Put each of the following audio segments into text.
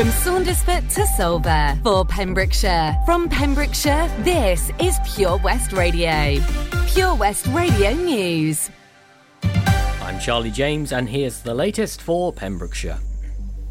From Saundersfoot to Solva for Pembrokeshire. From Pembrokeshire, this is Pure West Radio. Pure West Radio News. I'm Charlie James, and here's the latest for Pembrokeshire.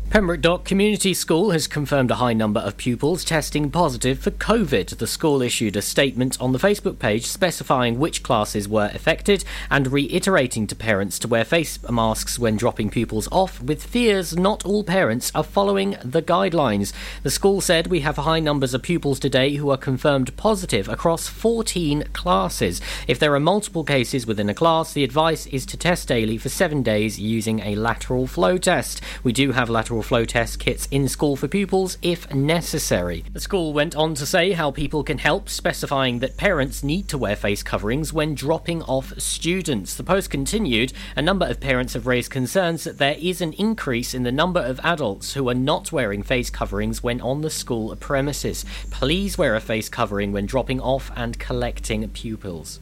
Pembroke Dock Community School has confirmed a high number of pupils testing positive for COVID. The school issued a statement on the Facebook page specifying which classes were affected and reiterating to parents to wear face masks when dropping pupils off, with fears not all parents are following the guidelines. The school said we have high numbers of pupils today who are confirmed positive across 14 classes. If there are multiple cases within a class, the advice is to test daily for seven days using a lateral flow test. We do have lateral flow test kits in school for pupils if necessary. The school went on to say how people can help, specifying that parents need to wear face coverings when dropping off students. The post continued a number of parents have raised concerns that there is an increase in the number of adults who are not wearing face coverings when on the school premises. Please wear a face covering when dropping off and collecting pupils.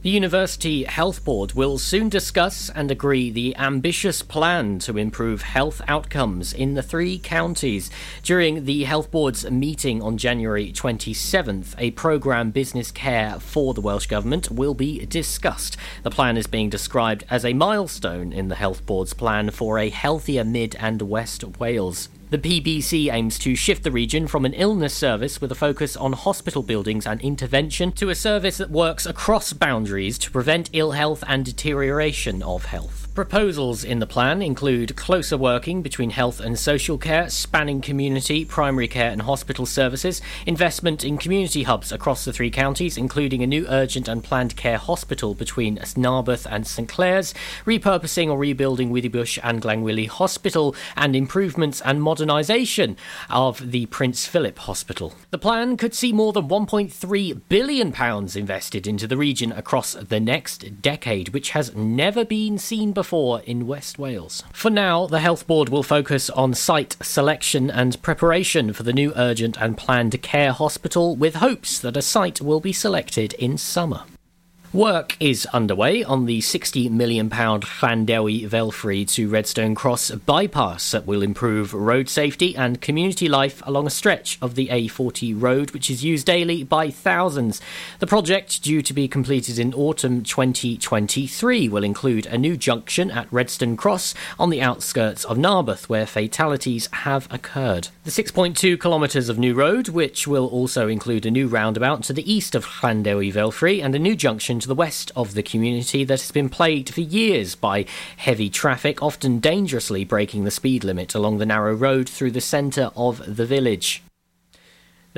The University Health Board will soon discuss and agree the ambitious plan to improve health outcomes in the three counties. During the Health Board's meeting on January 27th, a programme Business Case for the Welsh Government will be discussed. The plan is being described as a milestone in the Health Board's plan for a healthier Mid and West Wales. The PBC aims to shift the region from an illness service with a focus on hospital buildings and intervention to a service that works across boundaries to prevent ill health and deterioration of health. Proposals in the plan include closer working between health and social care, spanning community, primary care, and hospital services, investment in community hubs across the three counties, including a new urgent and planned care hospital between Narberth and St Clears, repurposing or rebuilding Withybush and Glangwili Hospital, and improvements and modernisation of the Prince Philip Hospital. The plan could see more than £1.3 billion invested into the region across the next decade, which has never been seen before in West Wales. For now, the Health Board will focus on site selection and preparation for the new urgent and planned care hospital, with hopes that a site will be selected in summer. Work is underway on the £60 million Llandewi Velfrey to Redstone Cross bypass that will improve road safety and community life along a stretch of the A40 road, which is used daily by thousands. The project, due to be completed in autumn 2023, will include a new junction at Redstone Cross on the outskirts of Narberth, where fatalities have occurred. The 6.2 kilometres of new road, which will also include a new roundabout to the east of Llandewi Velfrey and a new junction to the west of the community that has been plagued for years by heavy traffic, often dangerously breaking the speed limit along the narrow road through the centre of the village.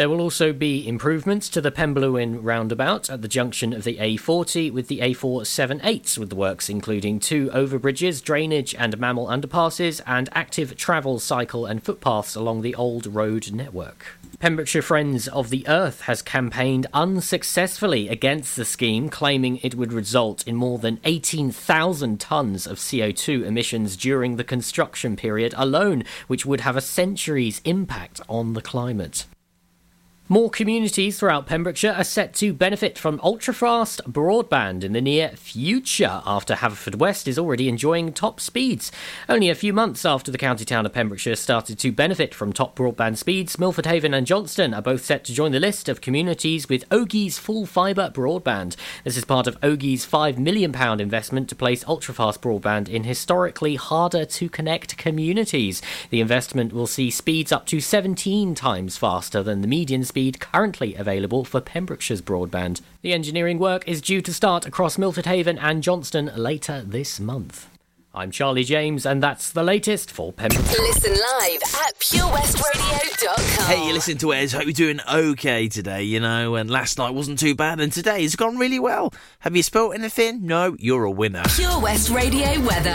There will also be improvements to the Penblewin roundabout at the junction of the A40 with the A478, with the works including two overbridges, drainage and mammal underpasses, and active travel, cycle, and footpaths along the old road network. Pembrokeshire Friends of the Earth has campaigned unsuccessfully against the scheme, claiming it would result in more than 18,000 tonnes of CO2 emissions during the construction period alone, which would have a century's impact on the climate. More communities throughout Pembrokeshire are set to benefit from ultra-fast broadband in the near future after Haverfordwest is already enjoying top speeds. Only a few months after the county town of Pembrokeshire started to benefit from top broadband speeds, Milford Haven and Johnston are both set to join the list of communities with Ogi's full fibre broadband. This is part of Ogi's £5 million investment to place ultra-fast broadband in historically harder to connect communities. The investment will see speeds up to 17 times faster than the median speed speed currently available for Pembrokeshire's broadband. The engineering work is due to start across Milford Haven and Johnston later this month. I'm Charlie James, and that's the latest for Pembrokeshire. Listen live at purewestradio.com. Hey, you listen to Wes. Hope you're doing okay today, you know, and last night wasn't too bad, and today has gone really well. Have you spelt anything? No, you're a winner. Pure West Radio weather.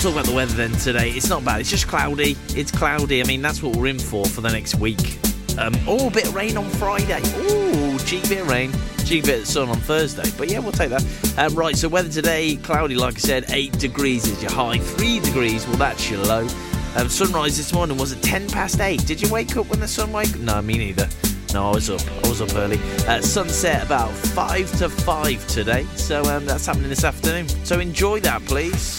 Talk about the weather then today. It's not bad, it's just cloudy. It's cloudy. I mean, that's what we're in for for the next week. Um, oh, bit of rain on Friday. Oh, cheeky bit of rain. Cheeky bit of sun on Thursday. But yeah, we'll take that. Um, right, so weather today, cloudy, like I said, 8 degrees is your high, 3 degrees, well, that's your low. Um, sunrise this morning was at 10 past 8. Did you wake up when the sun woke? No, me neither. No, I was up. I was up early. Uh, sunset about 5 to 5 today. So um, that's happening this afternoon. So enjoy that, please.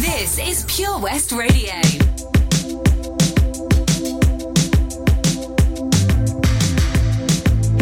This is Pure West Radio.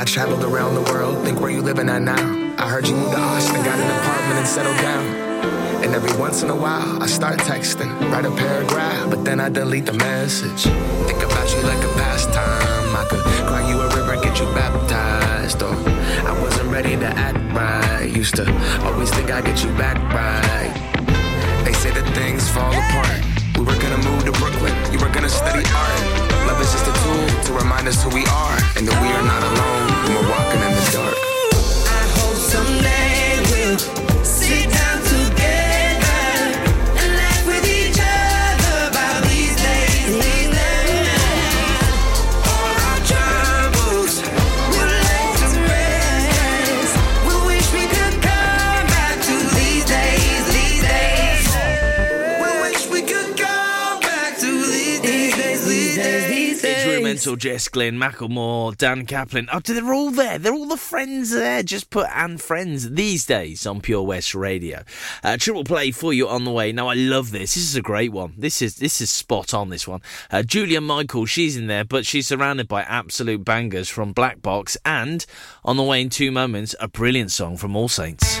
I traveled around the world, think where you living at now. I heard you moved to Austin, got an apartment and settled down. And every once in a while, I start texting, write a paragraph, but then I delete the message. Think about you like a pastime. I could cry you a river, get you baptized. Or I wasn't ready to act right. Used to always think I'd get you back right. They say that things fall apart. We were gonna move to Brooklyn, you were gonna study art. Love is just a tool to remind us who we are and that we are not alone when we're walking in the dark. I hope someday days. Jess Glynne, Macklemore, Dan Caplen. Oh, they're all there. They're all the friends there. Just put and friends these days on Pure West Radio. Uh, triple play for you on the way. Now I love this. This is a great one. This is this is spot on. This one. Uh, Julia Michael, she's in there, but she's surrounded by absolute bangers from Black Box and on the way in two moments, a brilliant song from All Saints.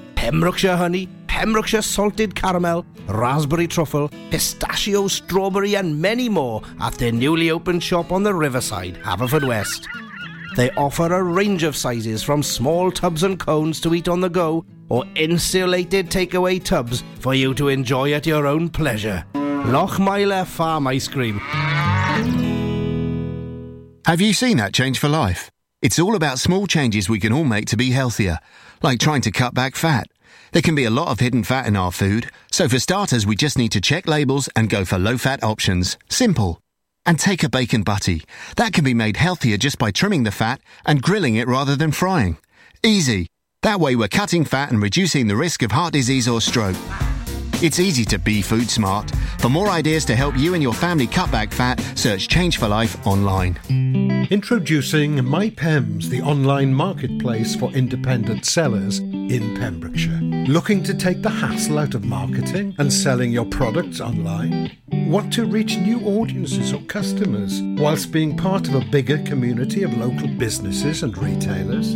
Pembrokeshire honey, Pembrokeshire salted caramel, raspberry truffle, pistachio, strawberry, and many more at their newly opened shop on the riverside, Haverfordwest. They offer a range of sizes from small tubs and cones to eat on the go or insulated takeaway tubs for you to enjoy at your own pleasure. Lochmeyler Farm Ice Cream. Have you seen that change for life? It's all about small changes we can all make to be healthier, like trying to cut back fat. There can be a lot of hidden fat in our food, so for starters, we just need to check labels and go for low fat options. Simple. And take a bacon butty. That can be made healthier just by trimming the fat and grilling it rather than frying. Easy. That way, we're cutting fat and reducing the risk of heart disease or stroke. It's easy to be food smart. For more ideas to help you and your family cut back fat, search Change for Life online. Introducing MyPems, the online marketplace for independent sellers in Pembrokeshire. Looking to take the hassle out of marketing and selling your products online? Want to reach new audiences or customers whilst being part of a bigger community of local businesses and retailers?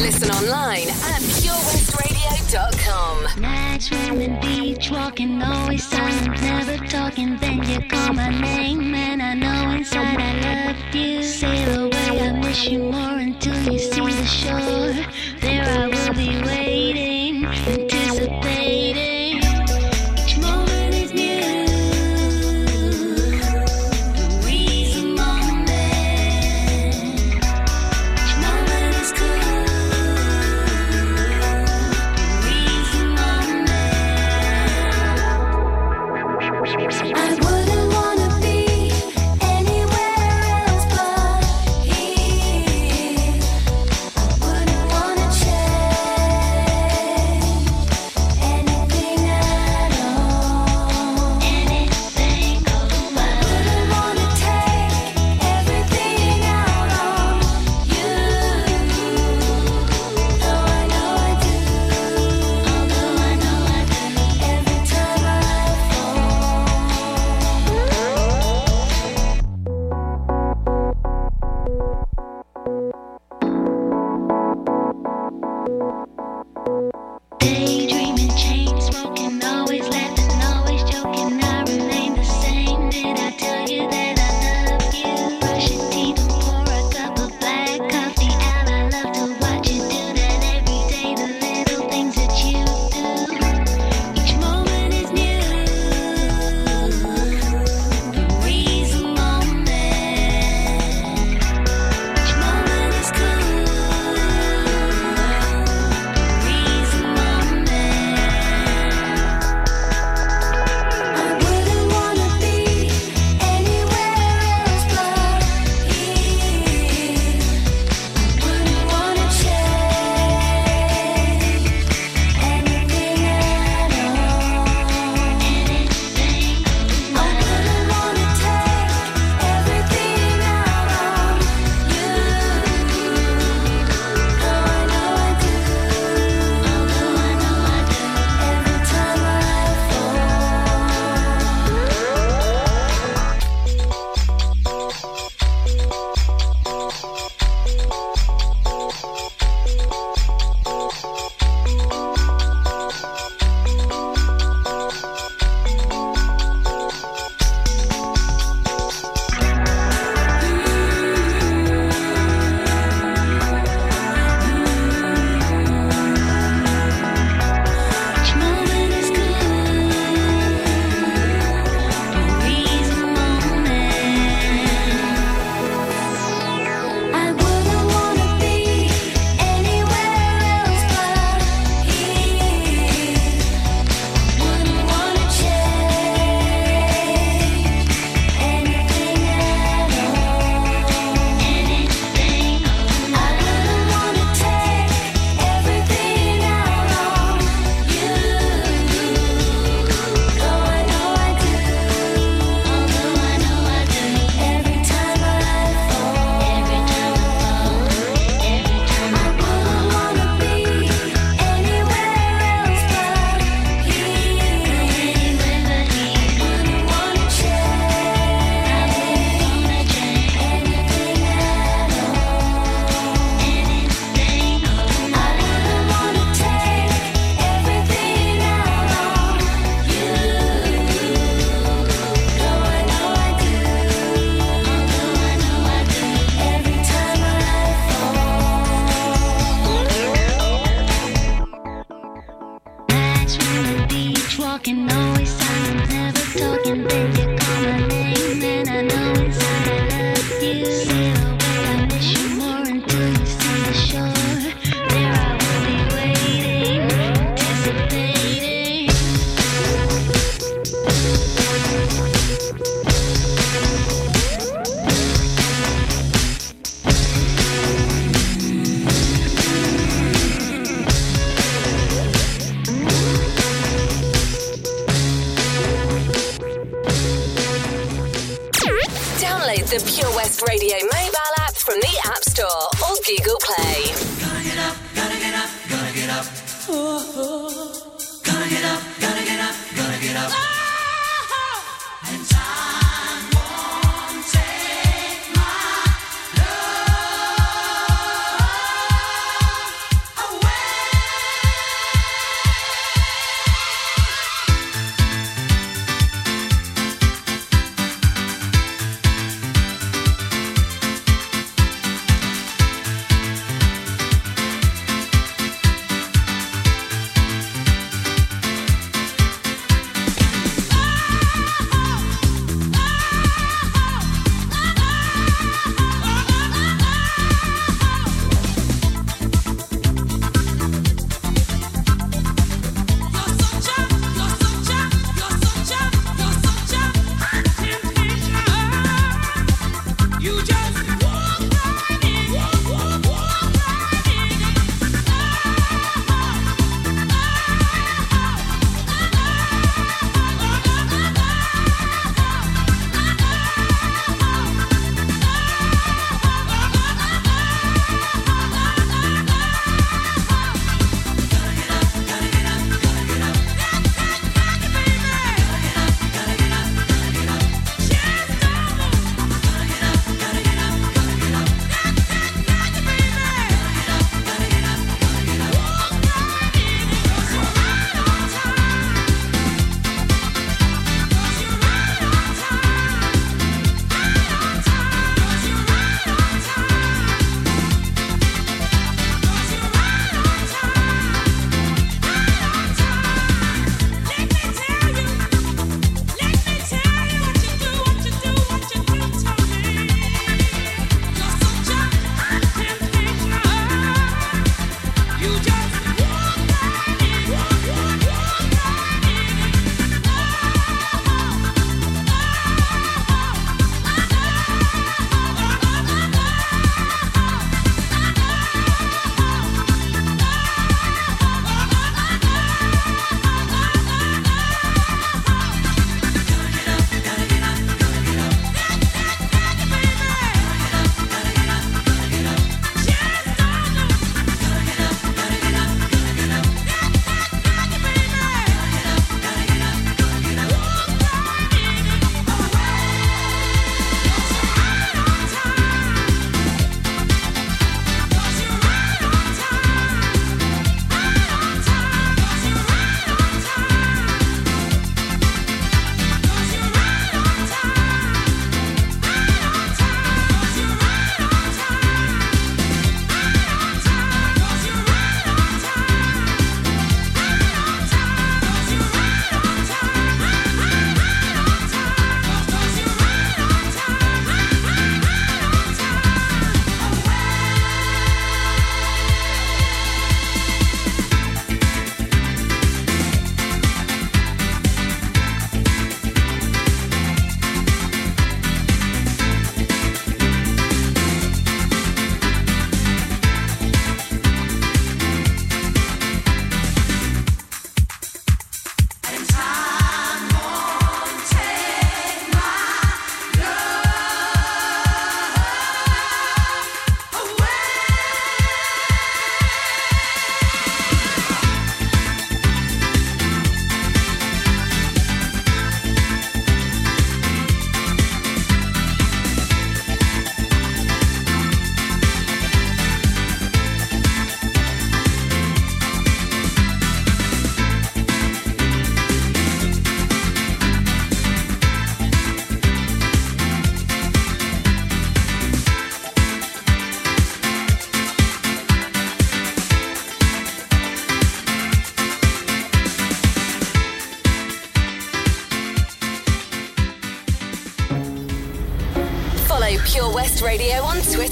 Listen online at purewestradio.com. Nights on the beach, walking, always silent, never talking. Then you call my name, and I know inside I love you. Sail away, I miss you more until you see the shore. There I will be waiting, anticipating.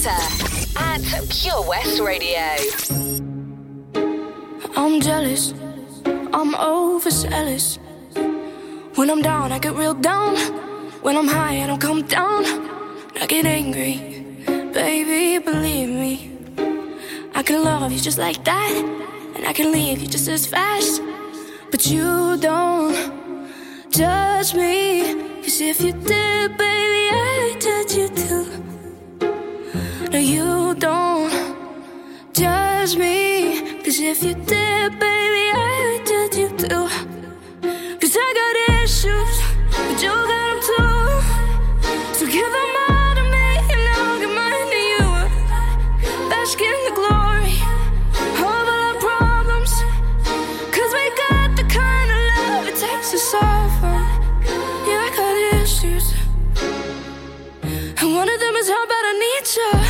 Twitter at Pure West Radio. I'm jealous, I'm overzealous. When I'm down, I get real down. When I'm high, I don't come down. I get angry, baby, believe me. I can love you just like that, and I can leave you just as fast. But you don't judge me, cause if you did, baby, I'd judge you too. No, you don't judge me. Cause if you did, baby, I would judge you too. Cause I got issues, but you got them too. So give them all to me, and I'll give mine to you. Bask in the glory of all our problems. Cause we got the kind of love it takes to them. Yeah, I got issues. And one of them is how bad I need you.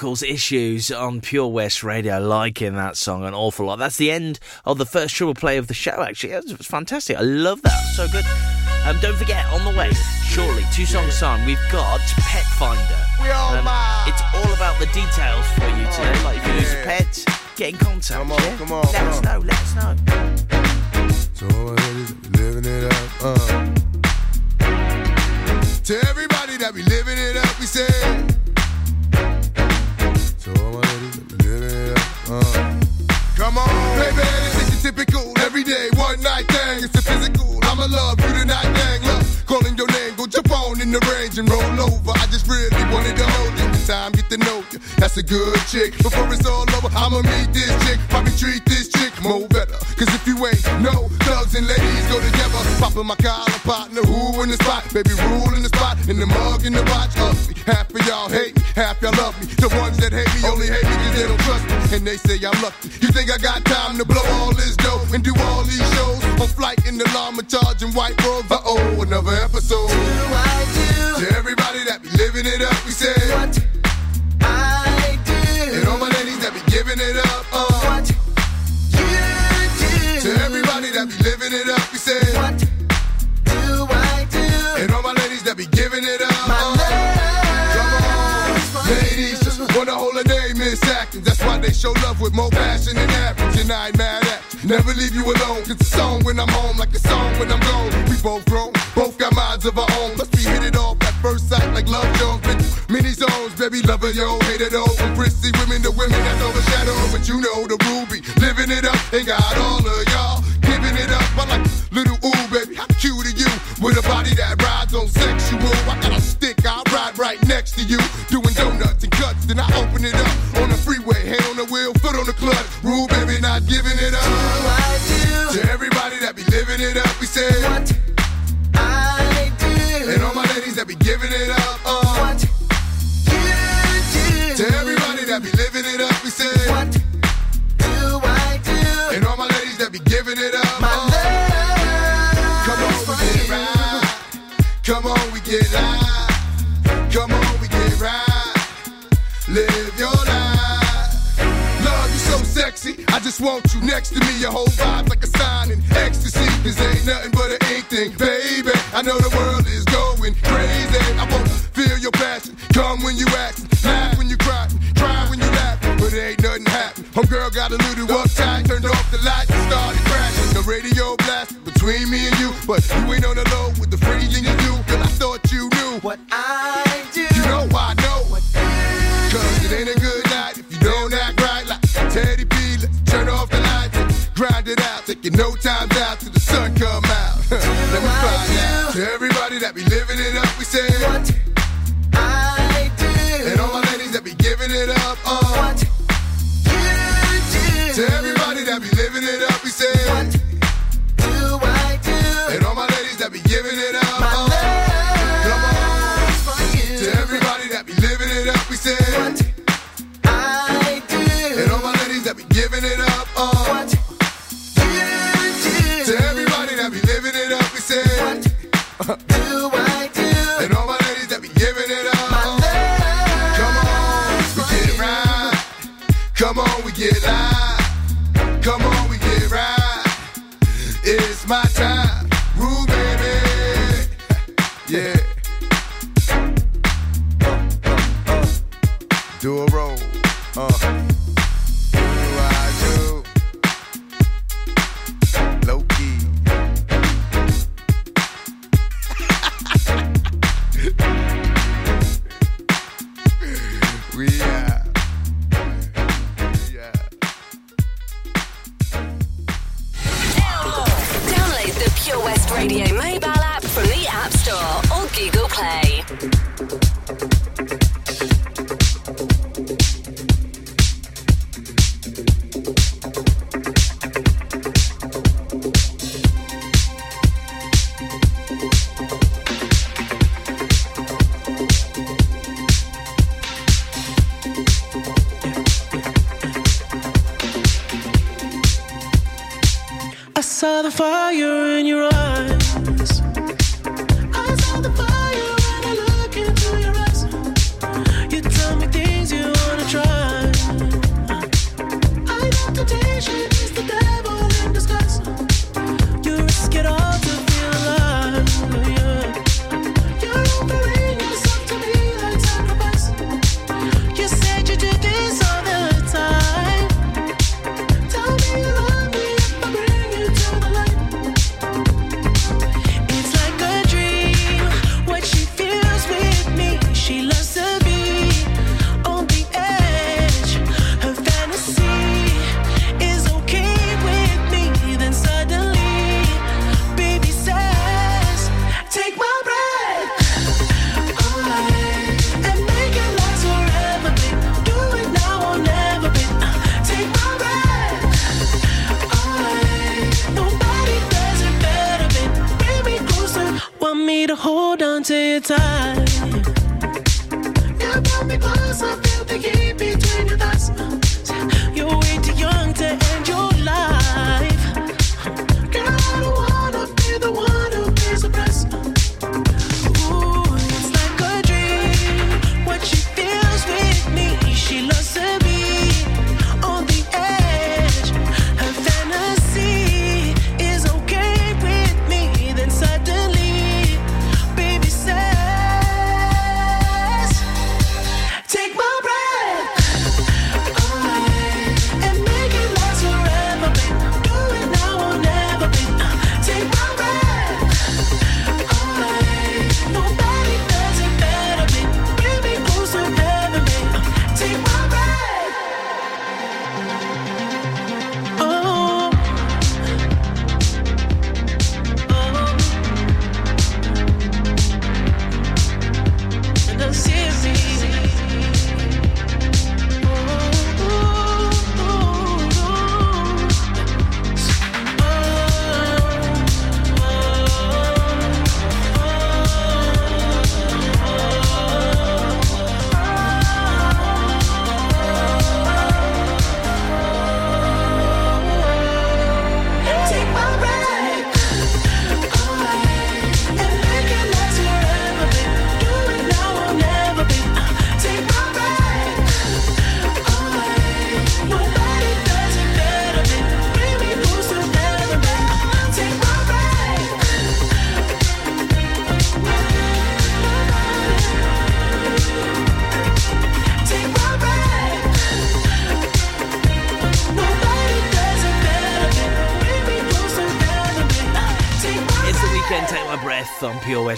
Michaels' Issues on Pure West Radio. Liking that song an awful lot. That's the end of the first triple play of the show, actually. It was fantastic. I love that. So good. Um, don't forget, on the way, shortly, two songs time, we've got Pet Finder. We all um, it's all about the details for you today. Like if you lose a pet, get in contact. Come on, come on. Let us know, let us know. So all my ladies living it up. Uh. To everybody that be living it up, we say. So all my ladies that living. Uh. Come on, baby, this is your typical everyday one night thing. It's a physical. I'ma love you tonight, thing. Look, calling your name, go jump on in the range and roll over. I just really wanted to hold you. This time, get to know you. That's a good chick. Before it's all over, I'ma meet this chick. Probably treat this chick more better. Cause if you ain't no and ladies go together. Popping my collar partner, who in the spot? Baby, rule in the spot. In the mug, in the watch, ugly. Half of y'all hate me, half y'all love me. The ones that hate me only hate me cause they don't trust me. And they say I'm lucky. You think I got time to blow all this dough and do all these shows? On flight in the llama charging white robes. Uh oh, another episode. i To everybody that be living it up, we say. What living it up, we say. What do I do? And all my ladies that be giving it up. Come on. Ladies just wanna hold a name, Miss Atkins. That's why they show love with more passion than average. And I ain't mad at. Never leave you alone. It's a song when I'm home, like a song when I'm gone. We both grown, both got minds of our own. Must be hit it off at first sight like Love Jones. Been through many zones, baby, lover, yo, hate it all. From prissy women to women that's overshadowed. But you know the ruby, living it up. Ain't got all of y'all baby, how cute are you? With a body that rides on sexual. I got a stick, I ride right next to you. Doing donuts and cuts, then I open it up on the freeway. Hand on the wheel, foot on the clutch. Rule, baby, not giving it up. To everybody that be living it up, we say. What get. Come on, we get right. Live your life. Love you so sexy. I just want you next to me. Your whole vibe's like a sign in ecstasy. This ain't nothing but an ink thing, baby. I know the world is going crazy. I want to feel your passion. Come when you act, laugh when you cry, cry when you laugh. But it ain't nothing happen. Homegirl got a little uptight, turned off the lights and started crashing. The radio blast between me and you, but you ain't on the low with the freezing you do. I thought what I do. You know I know. Cause it ain't a good Pure West Radio mobile app from the App Store or Google Play.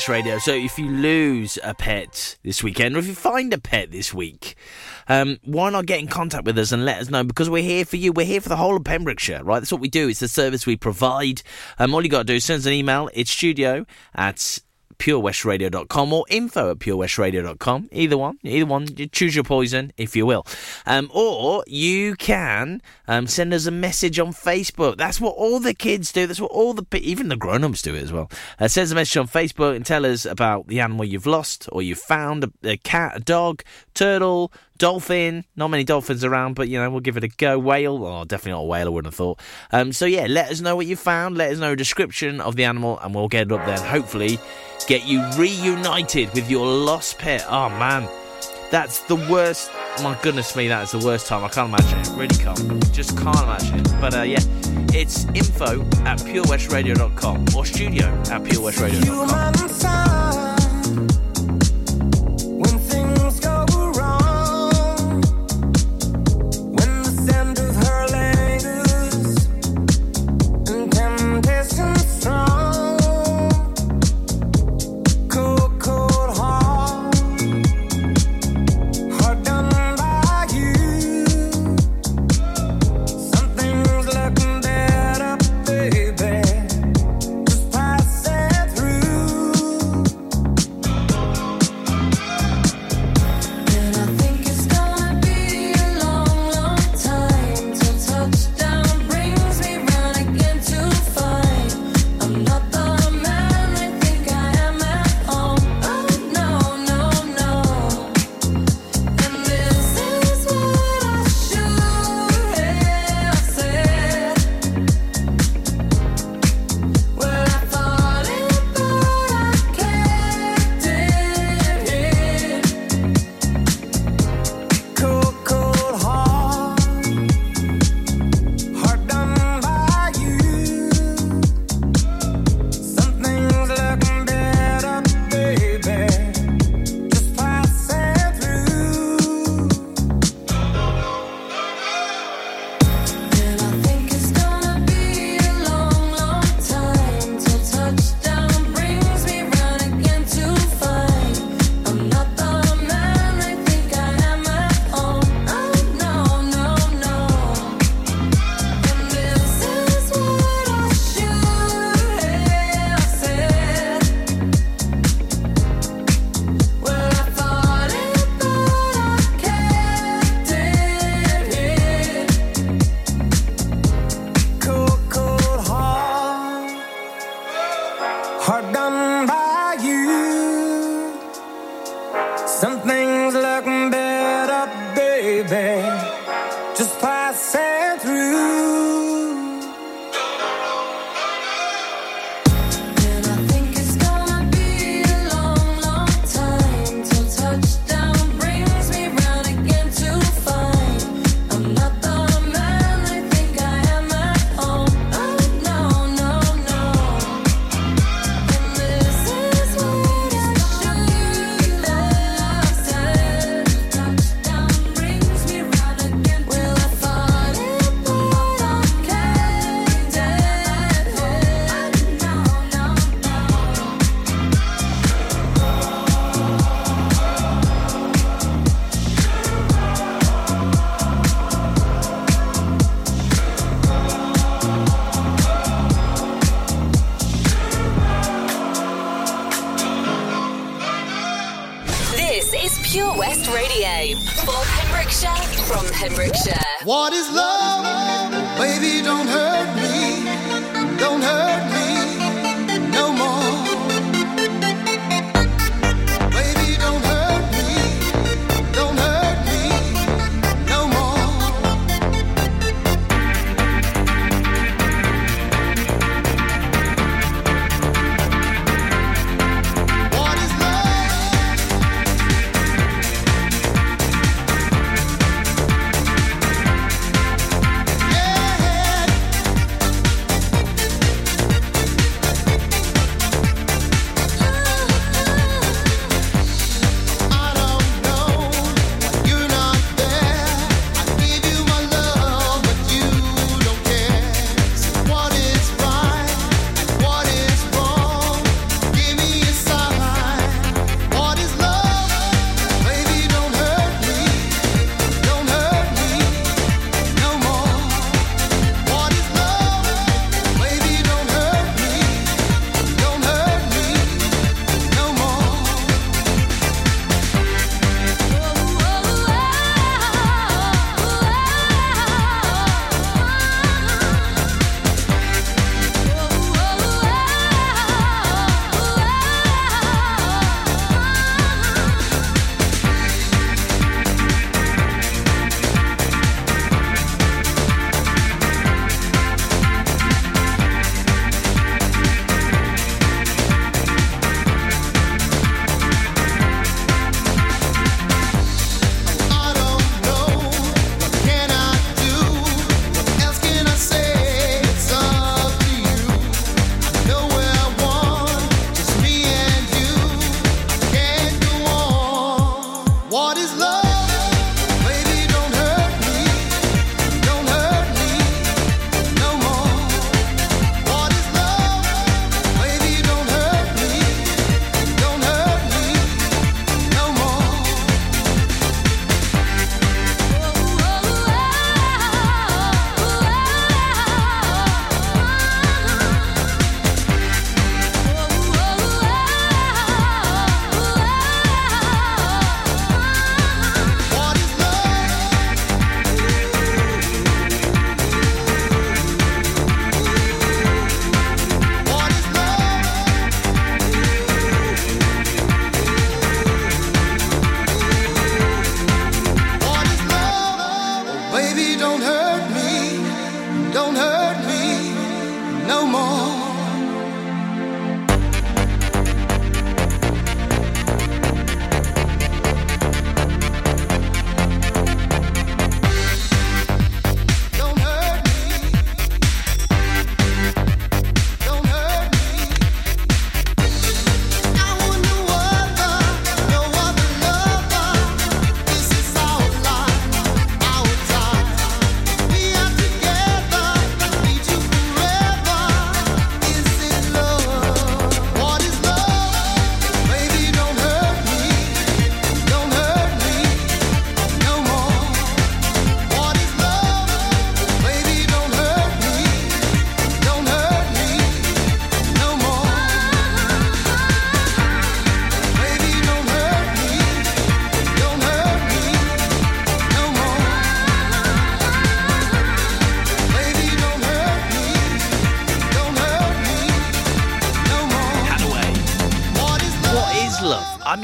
West Radio. So if you lose a pet this weekend, or if you find a pet this week, um, why not get in contact with us and let us know? Because we're here for you. We're here for the whole of Pembrokeshire, right? That's what we do. It's the service we provide. Um, all you got to do is send us an email. It's studio at purewestradio.com or info at purewestradio.com. Either one, either one. You choose your poison, if you will. Um, or you can um, send us a message on Facebook. That's what all the kids do. That's what all the, even the grown-ups do it as well. Uh, send us a message on Facebook and tell us about the animal you've lost or you've found, a, a cat, a dog, turtle, dolphin. Not many dolphins around, but you know we'll give it a go. Whale, oh, definitely not a whale. I wouldn't have thought. Um, so yeah, let us know what you found. Let us know a description of the animal, and we'll get it up there. And hopefully, get you reunited with your lost pet. Oh man, that's the worst. My goodness me, that is the worst time. I can't imagine it. Really can't. Just can't imagine it. But uh, yeah, it's info at purewestradio.com or studio at purewestradio.com. Pure West Radio for Pembrokeshire from Pembrokeshire. What is love? Baby, don't hurt me.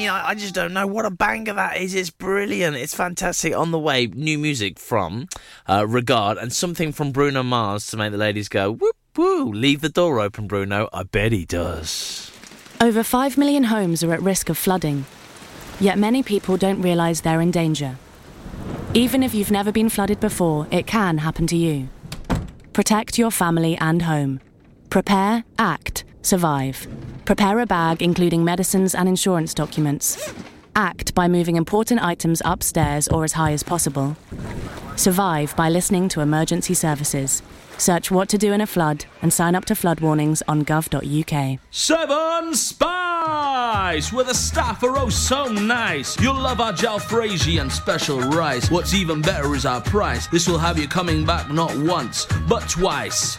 I I, just don't know what a banger that is. It's brilliant. It's fantastic. On the way, new music from uh, Regard and something from Bruno Mars to make the ladies go whoop woo. Leave the door open, Bruno. I bet he does. Over 5 million homes are at risk of flooding, yet many people don't realise they're in danger. Even if you've never been flooded before, it can happen to you. Protect your family and home. Prepare, act, survive. Prepare a bag including medicines and insurance documents. Act by moving important items upstairs or as high as possible. Survive by listening to emergency services. Search what to do in a flood and sign up to flood warnings on gov.uk. Seven Spice, where the staff are oh so nice. You'll love our jalfrezi and special rice. What's even better is our price. This will have you coming back not once, but twice.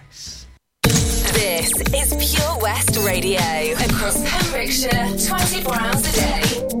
This is Pure West Radio across Pembrokeshire 24 hours a day.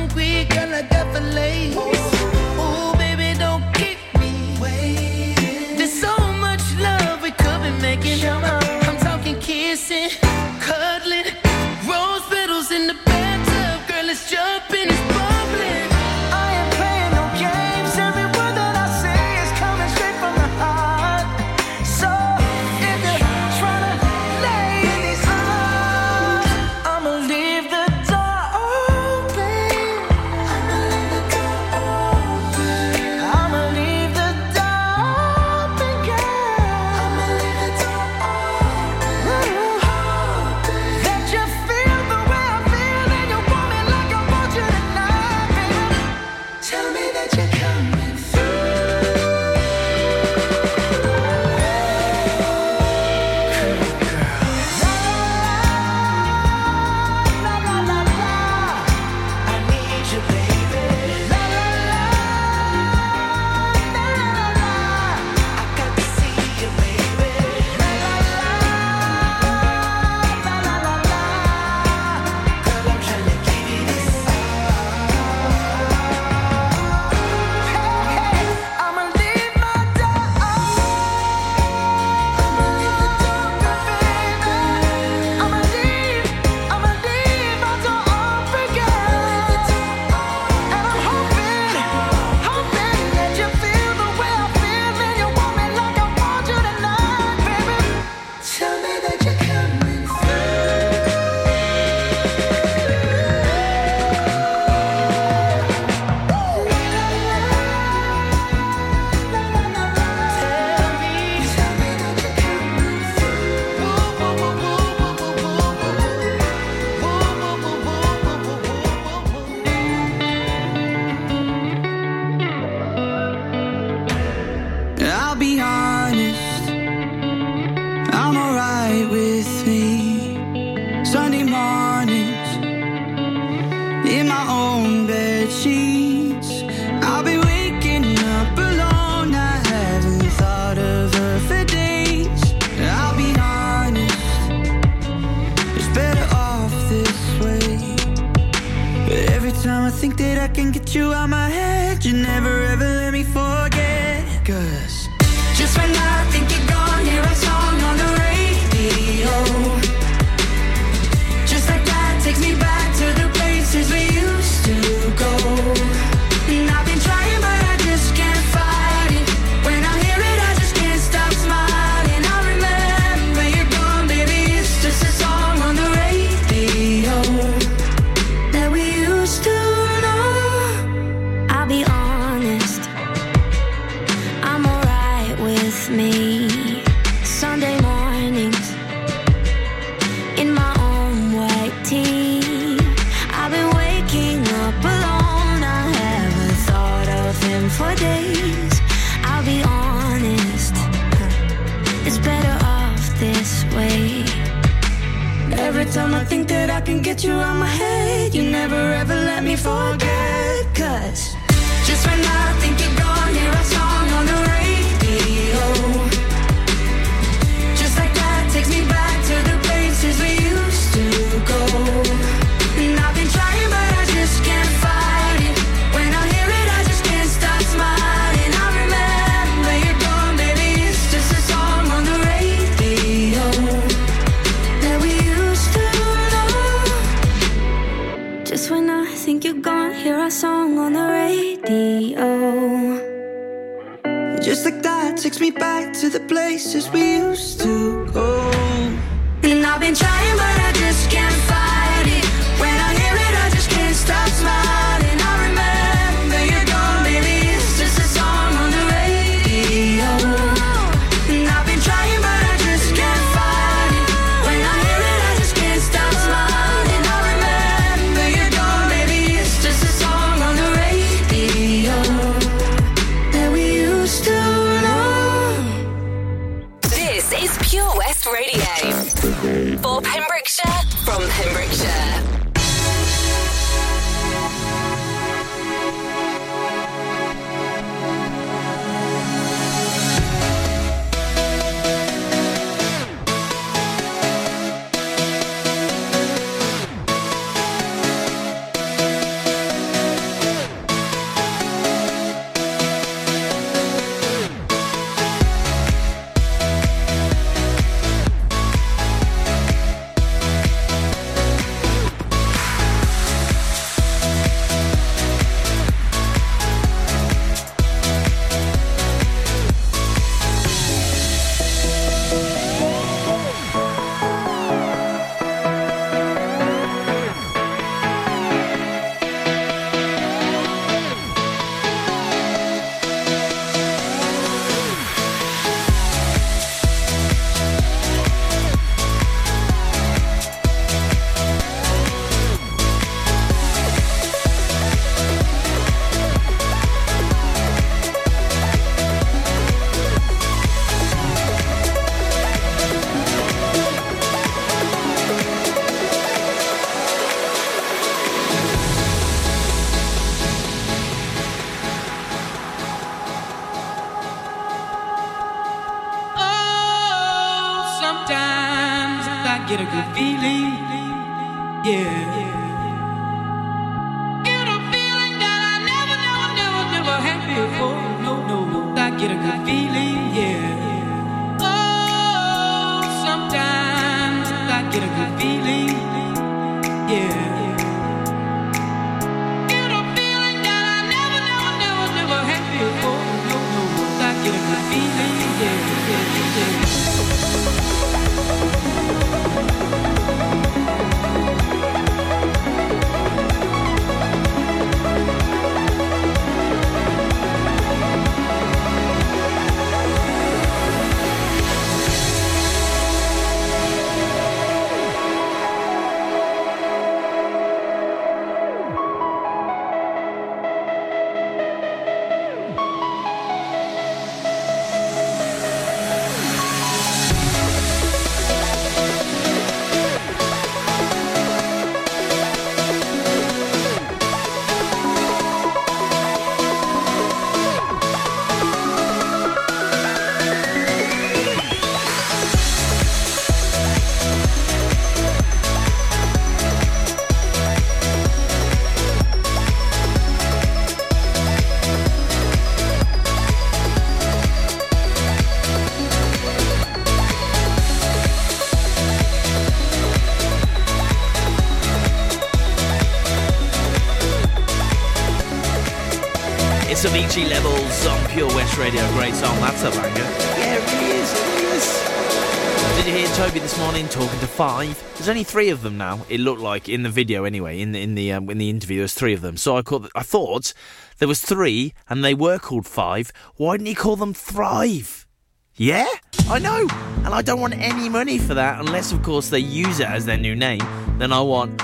Radio Great song, that's a banger. Yeah, he is, is. Did you hear Toby this morning talking to five? There's only three of them now. It looked like in the video, anyway. In the in the um, in the interview, there's three of them. So I called. I thought there was three, and they were called five. Why didn't he call them Thrive? Yeah, I know. And I don't want any money for that, unless of course they use it as their new name. Then I want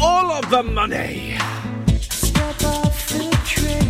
all of the money. Step off the train.